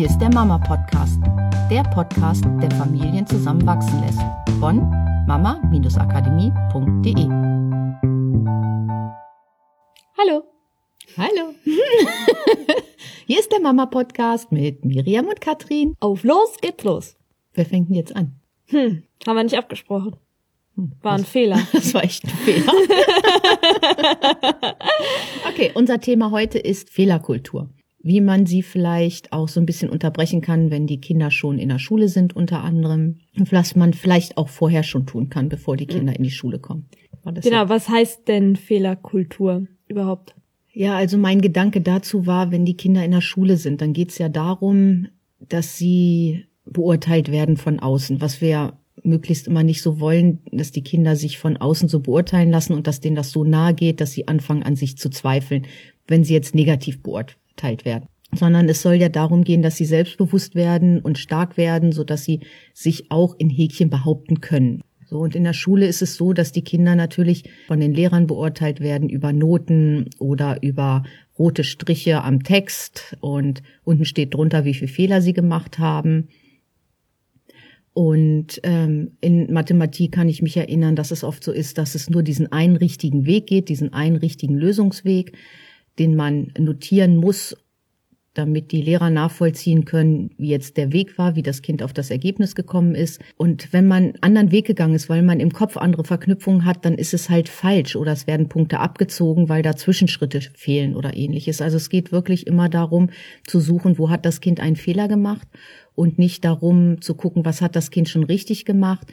Hier ist der Mama Podcast, der Podcast, der Familien zusammenwachsen lässt. Von mama-akademie.de. Hallo. Hallo. Hier ist der Mama Podcast mit Miriam und Katrin. Auf los geht's los. Wer fängt denn jetzt an? Hm, haben wir nicht abgesprochen. War ein Fehler. Das war echt ein Fehler. okay, unser Thema heute ist Fehlerkultur. Wie man sie vielleicht auch so ein bisschen unterbrechen kann, wenn die Kinder schon in der Schule sind, unter anderem. Und was man vielleicht auch vorher schon tun kann, bevor die Kinder in die Schule kommen. Genau, was heißt denn Fehlerkultur überhaupt? Ja, also mein Gedanke dazu war, wenn die Kinder in der Schule sind, dann geht's ja darum, dass sie beurteilt werden von außen, was wir möglichst immer nicht so wollen, dass die Kinder sich von außen so beurteilen lassen und dass denen das so nahe geht, dass sie anfangen an sich zu zweifeln, wenn sie jetzt negativ beurteilt werden. Sondern es soll ja darum gehen, dass sie selbstbewusst werden und stark werden, so sie sich auch in Häkchen behaupten können. So, und in der Schule ist es so, dass die Kinder natürlich von den Lehrern beurteilt werden über Noten oder über rote Striche am Text und unten steht drunter, wie viele Fehler sie gemacht haben. Und ähm, in Mathematik kann ich mich erinnern, dass es oft so ist, dass es nur diesen einen richtigen Weg geht, diesen einen richtigen Lösungsweg, den man notieren muss, damit die Lehrer nachvollziehen können, wie jetzt der Weg war, wie das Kind auf das Ergebnis gekommen ist. Und wenn man einen anderen Weg gegangen ist, weil man im Kopf andere Verknüpfungen hat, dann ist es halt falsch oder es werden Punkte abgezogen, weil da Zwischenschritte fehlen oder ähnliches. Also es geht wirklich immer darum zu suchen, wo hat das Kind einen Fehler gemacht und nicht darum zu gucken, was hat das Kind schon richtig gemacht.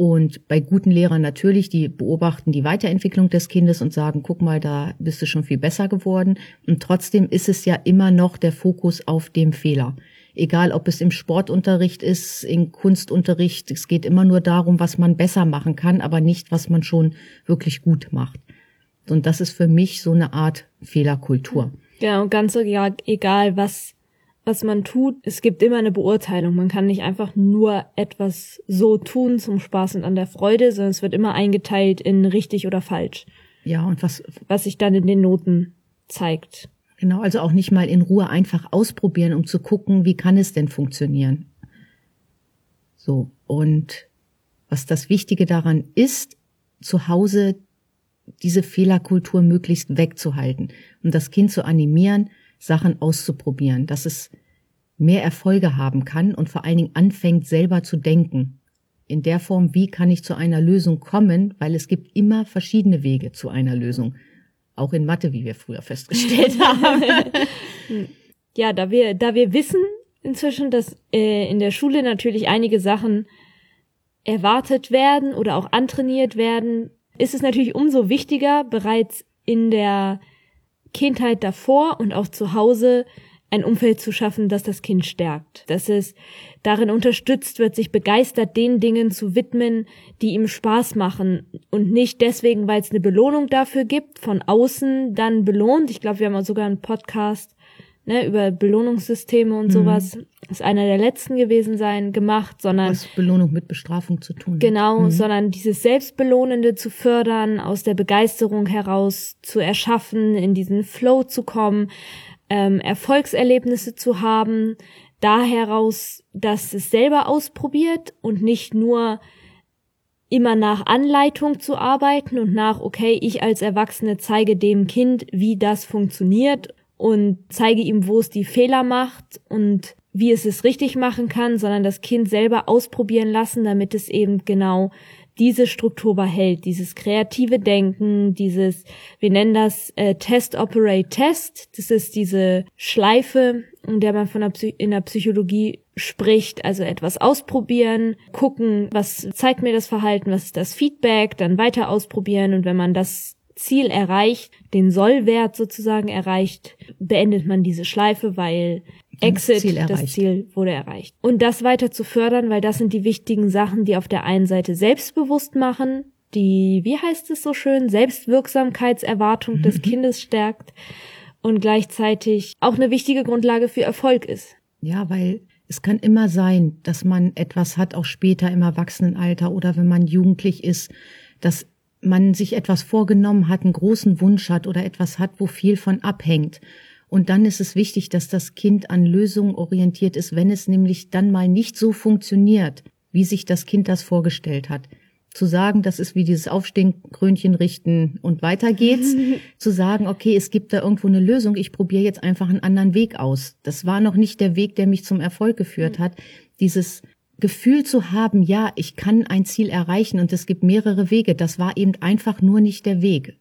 Und bei guten Lehrern natürlich, die beobachten die Weiterentwicklung des Kindes und sagen, guck mal, da bist du schon viel besser geworden. Und trotzdem ist es ja immer noch der Fokus auf dem Fehler. Egal, ob es im Sportunterricht ist, im Kunstunterricht, es geht immer nur darum, was man besser machen kann, aber nicht, was man schon wirklich gut macht. Und das ist für mich so eine Art Fehlerkultur. Ja, und ganz egal, was was man tut, es gibt immer eine Beurteilung. Man kann nicht einfach nur etwas so tun zum Spaß und an der Freude, sondern es wird immer eingeteilt in richtig oder falsch. Ja, und was, was sich dann in den Noten zeigt. Genau, also auch nicht mal in Ruhe einfach ausprobieren, um zu gucken, wie kann es denn funktionieren. So, und was das Wichtige daran ist, zu Hause diese Fehlerkultur möglichst wegzuhalten, um das Kind zu animieren, Sachen auszuprobieren, dass es mehr Erfolge haben kann und vor allen Dingen anfängt selber zu denken. In der Form, wie kann ich zu einer Lösung kommen, weil es gibt immer verschiedene Wege zu einer Lösung. Auch in Mathe, wie wir früher festgestellt haben. ja, da wir, da wir wissen inzwischen, dass äh, in der Schule natürlich einige Sachen erwartet werden oder auch antrainiert werden, ist es natürlich umso wichtiger, bereits in der Kindheit davor und auch zu Hause ein Umfeld zu schaffen, das das Kind stärkt, dass es darin unterstützt wird, sich begeistert den Dingen zu widmen, die ihm Spaß machen und nicht deswegen, weil es eine Belohnung dafür gibt, von außen dann belohnt. Ich glaube, wir haben auch sogar einen Podcast ne, über Belohnungssysteme und mhm. sowas, ist einer der letzten gewesen sein, gemacht, sondern. Was Belohnung mit Bestrafung zu tun. Genau, mhm. sondern dieses Selbstbelohnende zu fördern, aus der Begeisterung heraus zu erschaffen, in diesen Flow zu kommen, ähm, Erfolgserlebnisse zu haben, da heraus, dass es selber ausprobiert und nicht nur immer nach Anleitung zu arbeiten und nach, okay, ich als Erwachsene zeige dem Kind, wie das funktioniert und zeige ihm, wo es die Fehler macht und wie es es richtig machen kann, sondern das Kind selber ausprobieren lassen, damit es eben genau diese Struktur behält, dieses kreative Denken, dieses, wir nennen das äh, Test Operate Test, das ist diese Schleife, in der man von der Psy in der Psychologie spricht, also etwas ausprobieren, gucken, was zeigt mir das Verhalten, was ist das Feedback, dann weiter ausprobieren. Und wenn man das Ziel erreicht, den Sollwert sozusagen erreicht, beendet man diese Schleife, weil Exit, das Ziel, das Ziel wurde erreicht. Und das weiter zu fördern, weil das sind die wichtigen Sachen, die auf der einen Seite selbstbewusst machen, die, wie heißt es so schön, Selbstwirksamkeitserwartung mhm. des Kindes stärkt und gleichzeitig auch eine wichtige Grundlage für Erfolg ist. Ja, weil es kann immer sein, dass man etwas hat, auch später im Erwachsenenalter oder wenn man jugendlich ist, dass man sich etwas vorgenommen hat, einen großen Wunsch hat oder etwas hat, wo viel von abhängt. Und dann ist es wichtig, dass das Kind an Lösungen orientiert ist, wenn es nämlich dann mal nicht so funktioniert, wie sich das Kind das vorgestellt hat. Zu sagen, das ist wie dieses Aufstehen, Krönchen richten und weiter geht's. zu sagen, okay, es gibt da irgendwo eine Lösung, ich probiere jetzt einfach einen anderen Weg aus. Das war noch nicht der Weg, der mich zum Erfolg geführt hat. Dieses Gefühl zu haben, ja, ich kann ein Ziel erreichen und es gibt mehrere Wege, das war eben einfach nur nicht der Weg.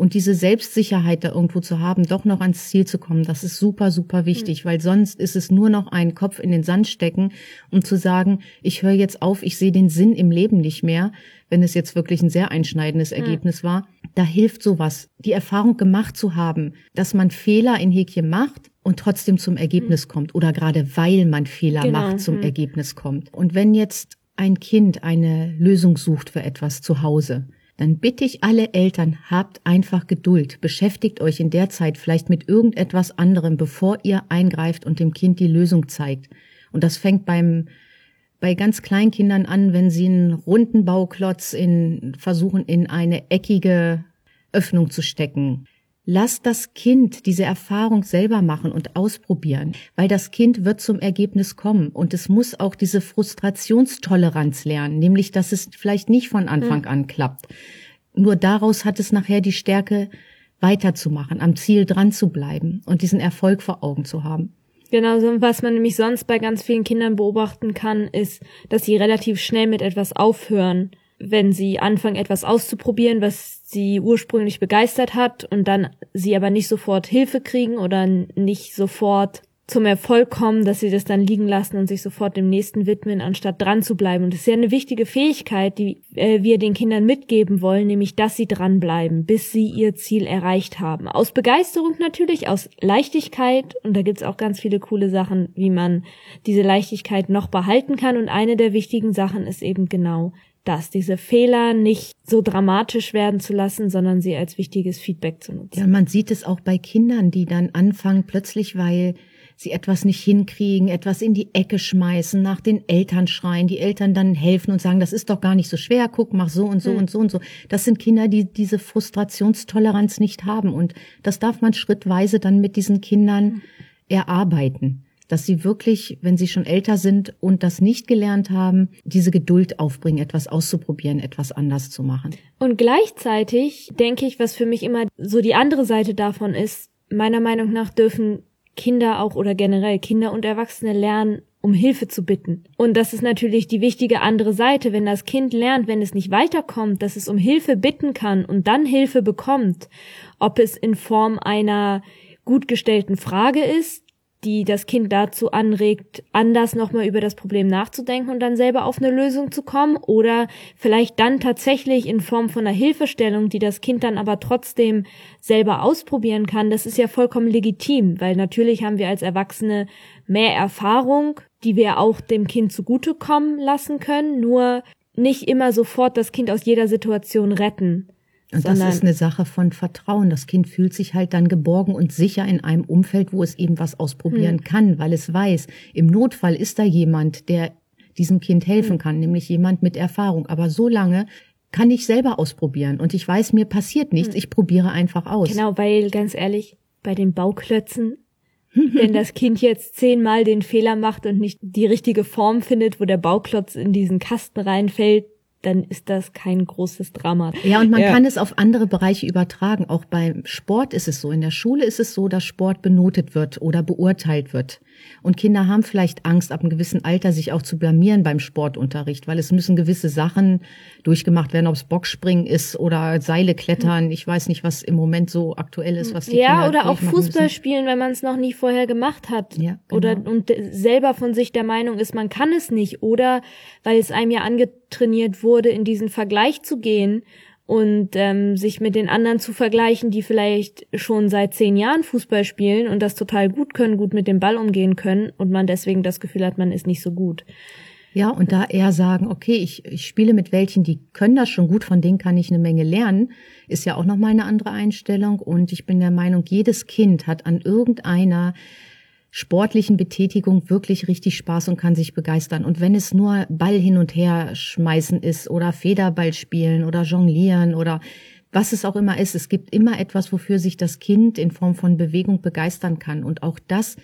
Und diese Selbstsicherheit da irgendwo zu haben, doch noch ans Ziel zu kommen, das ist super, super wichtig, mhm. weil sonst ist es nur noch ein Kopf in den Sand stecken und zu sagen, ich höre jetzt auf, ich sehe den Sinn im Leben nicht mehr, wenn es jetzt wirklich ein sehr einschneidendes Ergebnis mhm. war. Da hilft sowas, die Erfahrung gemacht zu haben, dass man Fehler in Häkchen macht und trotzdem zum Ergebnis mhm. kommt oder gerade weil man Fehler genau. macht, zum mhm. Ergebnis kommt. Und wenn jetzt ein Kind eine Lösung sucht für etwas zu Hause, dann bitte ich alle Eltern, habt einfach Geduld, beschäftigt euch in der Zeit vielleicht mit irgendetwas anderem, bevor ihr eingreift und dem Kind die Lösung zeigt. Und das fängt beim bei ganz kleinen Kindern an, wenn sie einen runden Bauklotz in, versuchen in eine eckige Öffnung zu stecken. Lass das Kind diese Erfahrung selber machen und ausprobieren, weil das Kind wird zum Ergebnis kommen und es muss auch diese Frustrationstoleranz lernen, nämlich dass es vielleicht nicht von Anfang an klappt. Nur daraus hat es nachher die Stärke, weiterzumachen, am Ziel dran zu bleiben und diesen Erfolg vor Augen zu haben. Genau, so was man nämlich sonst bei ganz vielen Kindern beobachten kann, ist, dass sie relativ schnell mit etwas aufhören wenn sie anfangen, etwas auszuprobieren, was sie ursprünglich begeistert hat und dann sie aber nicht sofort Hilfe kriegen oder nicht sofort zum Erfolg kommen, dass sie das dann liegen lassen und sich sofort dem nächsten widmen, anstatt dran zu bleiben. Und das ist ja eine wichtige Fähigkeit, die äh, wir den Kindern mitgeben wollen, nämlich, dass sie dranbleiben, bis sie ihr Ziel erreicht haben. Aus Begeisterung natürlich, aus Leichtigkeit. Und da gibt's auch ganz viele coole Sachen, wie man diese Leichtigkeit noch behalten kann. Und eine der wichtigen Sachen ist eben genau das, diese Fehler nicht so dramatisch werden zu lassen, sondern sie als wichtiges Feedback zu nutzen. Ja, man sieht es auch bei Kindern, die dann anfangen, plötzlich, weil sie etwas nicht hinkriegen, etwas in die Ecke schmeißen, nach den Eltern schreien, die Eltern dann helfen und sagen, das ist doch gar nicht so schwer, guck, mach so und so hm. und so und so. Das sind Kinder, die diese Frustrationstoleranz nicht haben und das darf man schrittweise dann mit diesen Kindern hm. erarbeiten dass sie wirklich, wenn sie schon älter sind und das nicht gelernt haben, diese Geduld aufbringen, etwas auszuprobieren, etwas anders zu machen. Und gleichzeitig denke ich, was für mich immer so die andere Seite davon ist, meiner Meinung nach dürfen Kinder auch oder generell Kinder und Erwachsene lernen, um Hilfe zu bitten. Und das ist natürlich die wichtige andere Seite, wenn das Kind lernt, wenn es nicht weiterkommt, dass es um Hilfe bitten kann und dann Hilfe bekommt, ob es in Form einer gut gestellten Frage ist, die das Kind dazu anregt, anders nochmal über das Problem nachzudenken und dann selber auf eine Lösung zu kommen oder vielleicht dann tatsächlich in Form von einer Hilfestellung, die das Kind dann aber trotzdem selber ausprobieren kann, das ist ja vollkommen legitim, weil natürlich haben wir als Erwachsene mehr Erfahrung, die wir auch dem Kind zugutekommen lassen können, nur nicht immer sofort das Kind aus jeder Situation retten. Und das ist eine Sache von Vertrauen. Das Kind fühlt sich halt dann geborgen und sicher in einem Umfeld, wo es eben was ausprobieren hm. kann, weil es weiß, im Notfall ist da jemand, der diesem Kind helfen hm. kann, nämlich jemand mit Erfahrung. Aber so lange kann ich selber ausprobieren und ich weiß, mir passiert nichts, hm. ich probiere einfach aus. Genau, weil ganz ehrlich, bei den Bauklötzen, wenn das Kind jetzt zehnmal den Fehler macht und nicht die richtige Form findet, wo der Bauklotz in diesen Kasten reinfällt, dann ist das kein großes Drama. Ja, und man ja. kann es auf andere Bereiche übertragen. Auch beim Sport ist es so. In der Schule ist es so, dass Sport benotet wird oder beurteilt wird. Und Kinder haben vielleicht Angst, ab einem gewissen Alter sich auch zu blamieren beim Sportunterricht, weil es müssen gewisse Sachen durchgemacht werden, ob es Boxspringen ist oder Seile klettern. Ich weiß nicht, was im Moment so aktuell ist, was die Ja, Kinder oder auch Fußball müssen. spielen, wenn man es noch nie vorher gemacht hat. Ja, genau. Oder und selber von sich der Meinung ist, man kann es nicht. Oder weil es einem ja angetrainiert wurde, in diesen Vergleich zu gehen und ähm, sich mit den anderen zu vergleichen, die vielleicht schon seit zehn Jahren Fußball spielen und das total gut können, gut mit dem Ball umgehen können und man deswegen das Gefühl hat, man ist nicht so gut. Ja, und da eher sagen, okay, ich, ich spiele mit welchen, die können das schon gut, von denen kann ich eine Menge lernen, ist ja auch nochmal eine andere Einstellung. Und ich bin der Meinung, jedes Kind hat an irgendeiner sportlichen Betätigung wirklich richtig Spaß und kann sich begeistern. Und wenn es nur Ball hin und her schmeißen ist oder Federball spielen oder jonglieren oder was es auch immer ist. Es gibt immer etwas, wofür sich das Kind in Form von Bewegung begeistern kann. Und auch das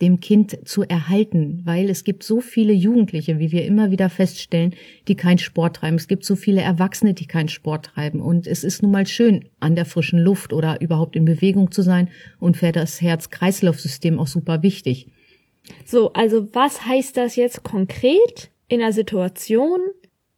dem Kind zu erhalten, weil es gibt so viele Jugendliche, wie wir immer wieder feststellen, die keinen Sport treiben. Es gibt so viele Erwachsene, die keinen Sport treiben. Und es ist nun mal schön, an der frischen Luft oder überhaupt in Bewegung zu sein und für das Herz-Kreislauf-System auch super wichtig. So, also was heißt das jetzt konkret in einer Situation,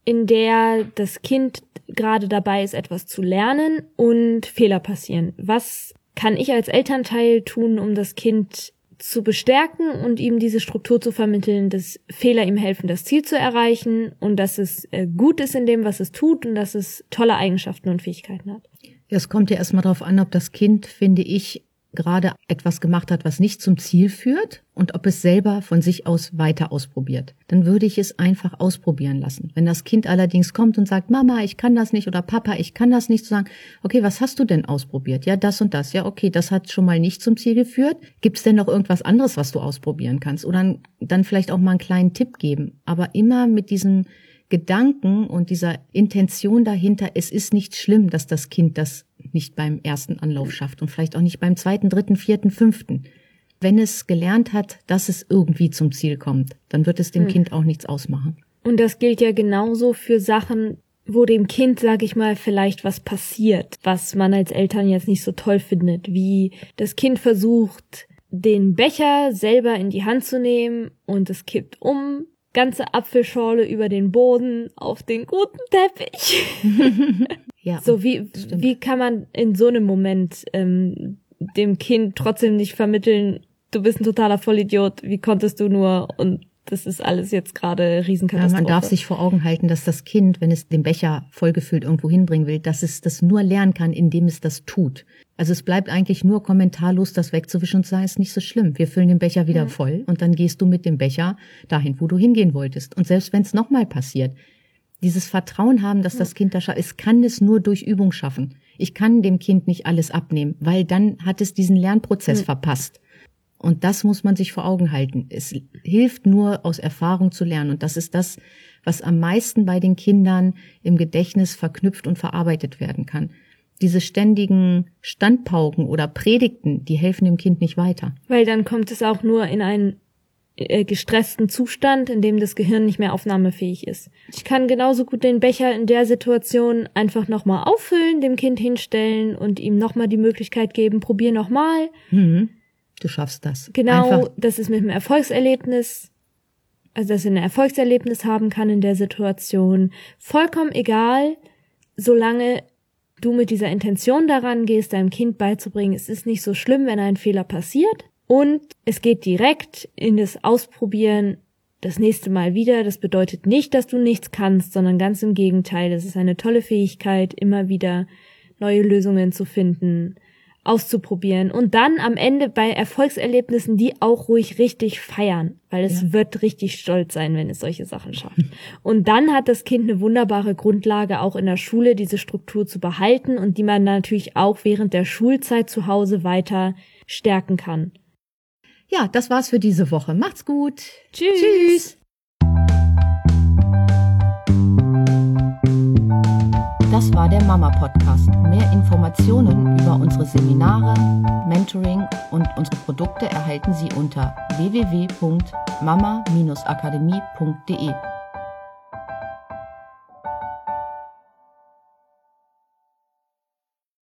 in der das Kind gerade dabei ist, etwas zu lernen und Fehler passieren? Was kann ich als Elternteil tun, um das Kind zu bestärken und ihm diese Struktur zu vermitteln, dass Fehler ihm helfen, das Ziel zu erreichen und dass es äh, gut ist in dem, was es tut und dass es tolle Eigenschaften und Fähigkeiten hat. Es kommt ja erstmal darauf an, ob das Kind, finde ich, gerade etwas gemacht hat, was nicht zum Ziel führt und ob es selber von sich aus weiter ausprobiert. Dann würde ich es einfach ausprobieren lassen. Wenn das Kind allerdings kommt und sagt, Mama, ich kann das nicht oder Papa, ich kann das nicht, zu sagen, okay, was hast du denn ausprobiert? Ja, das und das. Ja, okay, das hat schon mal nicht zum Ziel geführt. Gibt es denn noch irgendwas anderes, was du ausprobieren kannst? Oder dann vielleicht auch mal einen kleinen Tipp geben. Aber immer mit diesem Gedanken und dieser Intention dahinter, es ist nicht schlimm, dass das Kind das nicht beim ersten Anlauf schafft und vielleicht auch nicht beim zweiten, dritten, vierten, fünften. Wenn es gelernt hat, dass es irgendwie zum Ziel kommt, dann wird es dem hm. Kind auch nichts ausmachen. Und das gilt ja genauso für Sachen, wo dem Kind, sag ich mal, vielleicht was passiert, was man als Eltern jetzt nicht so toll findet, wie das Kind versucht, den Becher selber in die Hand zu nehmen und es kippt um, ganze Apfelschorle über den Boden auf den guten Teppich. ja. So wie wie kann man in so einem Moment ähm, dem Kind trotzdem nicht vermitteln, du bist ein totaler Vollidiot, wie konntest du nur und das ist alles jetzt gerade Riesenkatastrophe. Ja, man darf sich vor Augen halten, dass das Kind, wenn es den Becher vollgefüllt irgendwo hinbringen will, dass es das nur lernen kann, indem es das tut. Also es bleibt eigentlich nur kommentarlos, das wegzuwischen und sagen, ist nicht so schlimm. Wir füllen den Becher wieder mhm. voll und dann gehst du mit dem Becher dahin, wo du hingehen wolltest. Und selbst wenn es nochmal passiert, dieses Vertrauen haben, dass das Kind das schafft, es kann es nur durch Übung schaffen. Ich kann dem Kind nicht alles abnehmen, weil dann hat es diesen Lernprozess verpasst. Und das muss man sich vor Augen halten. Es hilft nur aus Erfahrung zu lernen. Und das ist das, was am meisten bei den Kindern im Gedächtnis verknüpft und verarbeitet werden kann. Diese ständigen Standpauken oder Predigten, die helfen dem Kind nicht weiter. Weil dann kommt es auch nur in einen äh, gestressten Zustand, in dem das Gehirn nicht mehr aufnahmefähig ist. Ich kann genauso gut den Becher in der Situation einfach nochmal auffüllen, dem Kind hinstellen und ihm nochmal die Möglichkeit geben, probier nochmal. Mhm. Du schaffst das. Genau, Einfach. dass es mit einem Erfolgserlebnis, also dass er ein Erfolgserlebnis haben kann in der Situation. Vollkommen egal, solange du mit dieser Intention daran gehst, deinem Kind beizubringen, es ist nicht so schlimm, wenn ein Fehler passiert. Und es geht direkt in das Ausprobieren das nächste Mal wieder. Das bedeutet nicht, dass du nichts kannst, sondern ganz im Gegenteil. Es ist eine tolle Fähigkeit, immer wieder neue Lösungen zu finden, auszuprobieren und dann am Ende bei Erfolgserlebnissen die auch ruhig richtig feiern, weil es ja. wird richtig stolz sein, wenn es solche Sachen schafft. Und dann hat das Kind eine wunderbare Grundlage, auch in der Schule diese Struktur zu behalten und die man natürlich auch während der Schulzeit zu Hause weiter stärken kann. Ja, das war's für diese Woche. Macht's gut. Tschüss. Tschüss. War der Mama Podcast. Mehr Informationen über unsere Seminare, Mentoring und unsere Produkte erhalten Sie unter www.mama-akademie.de.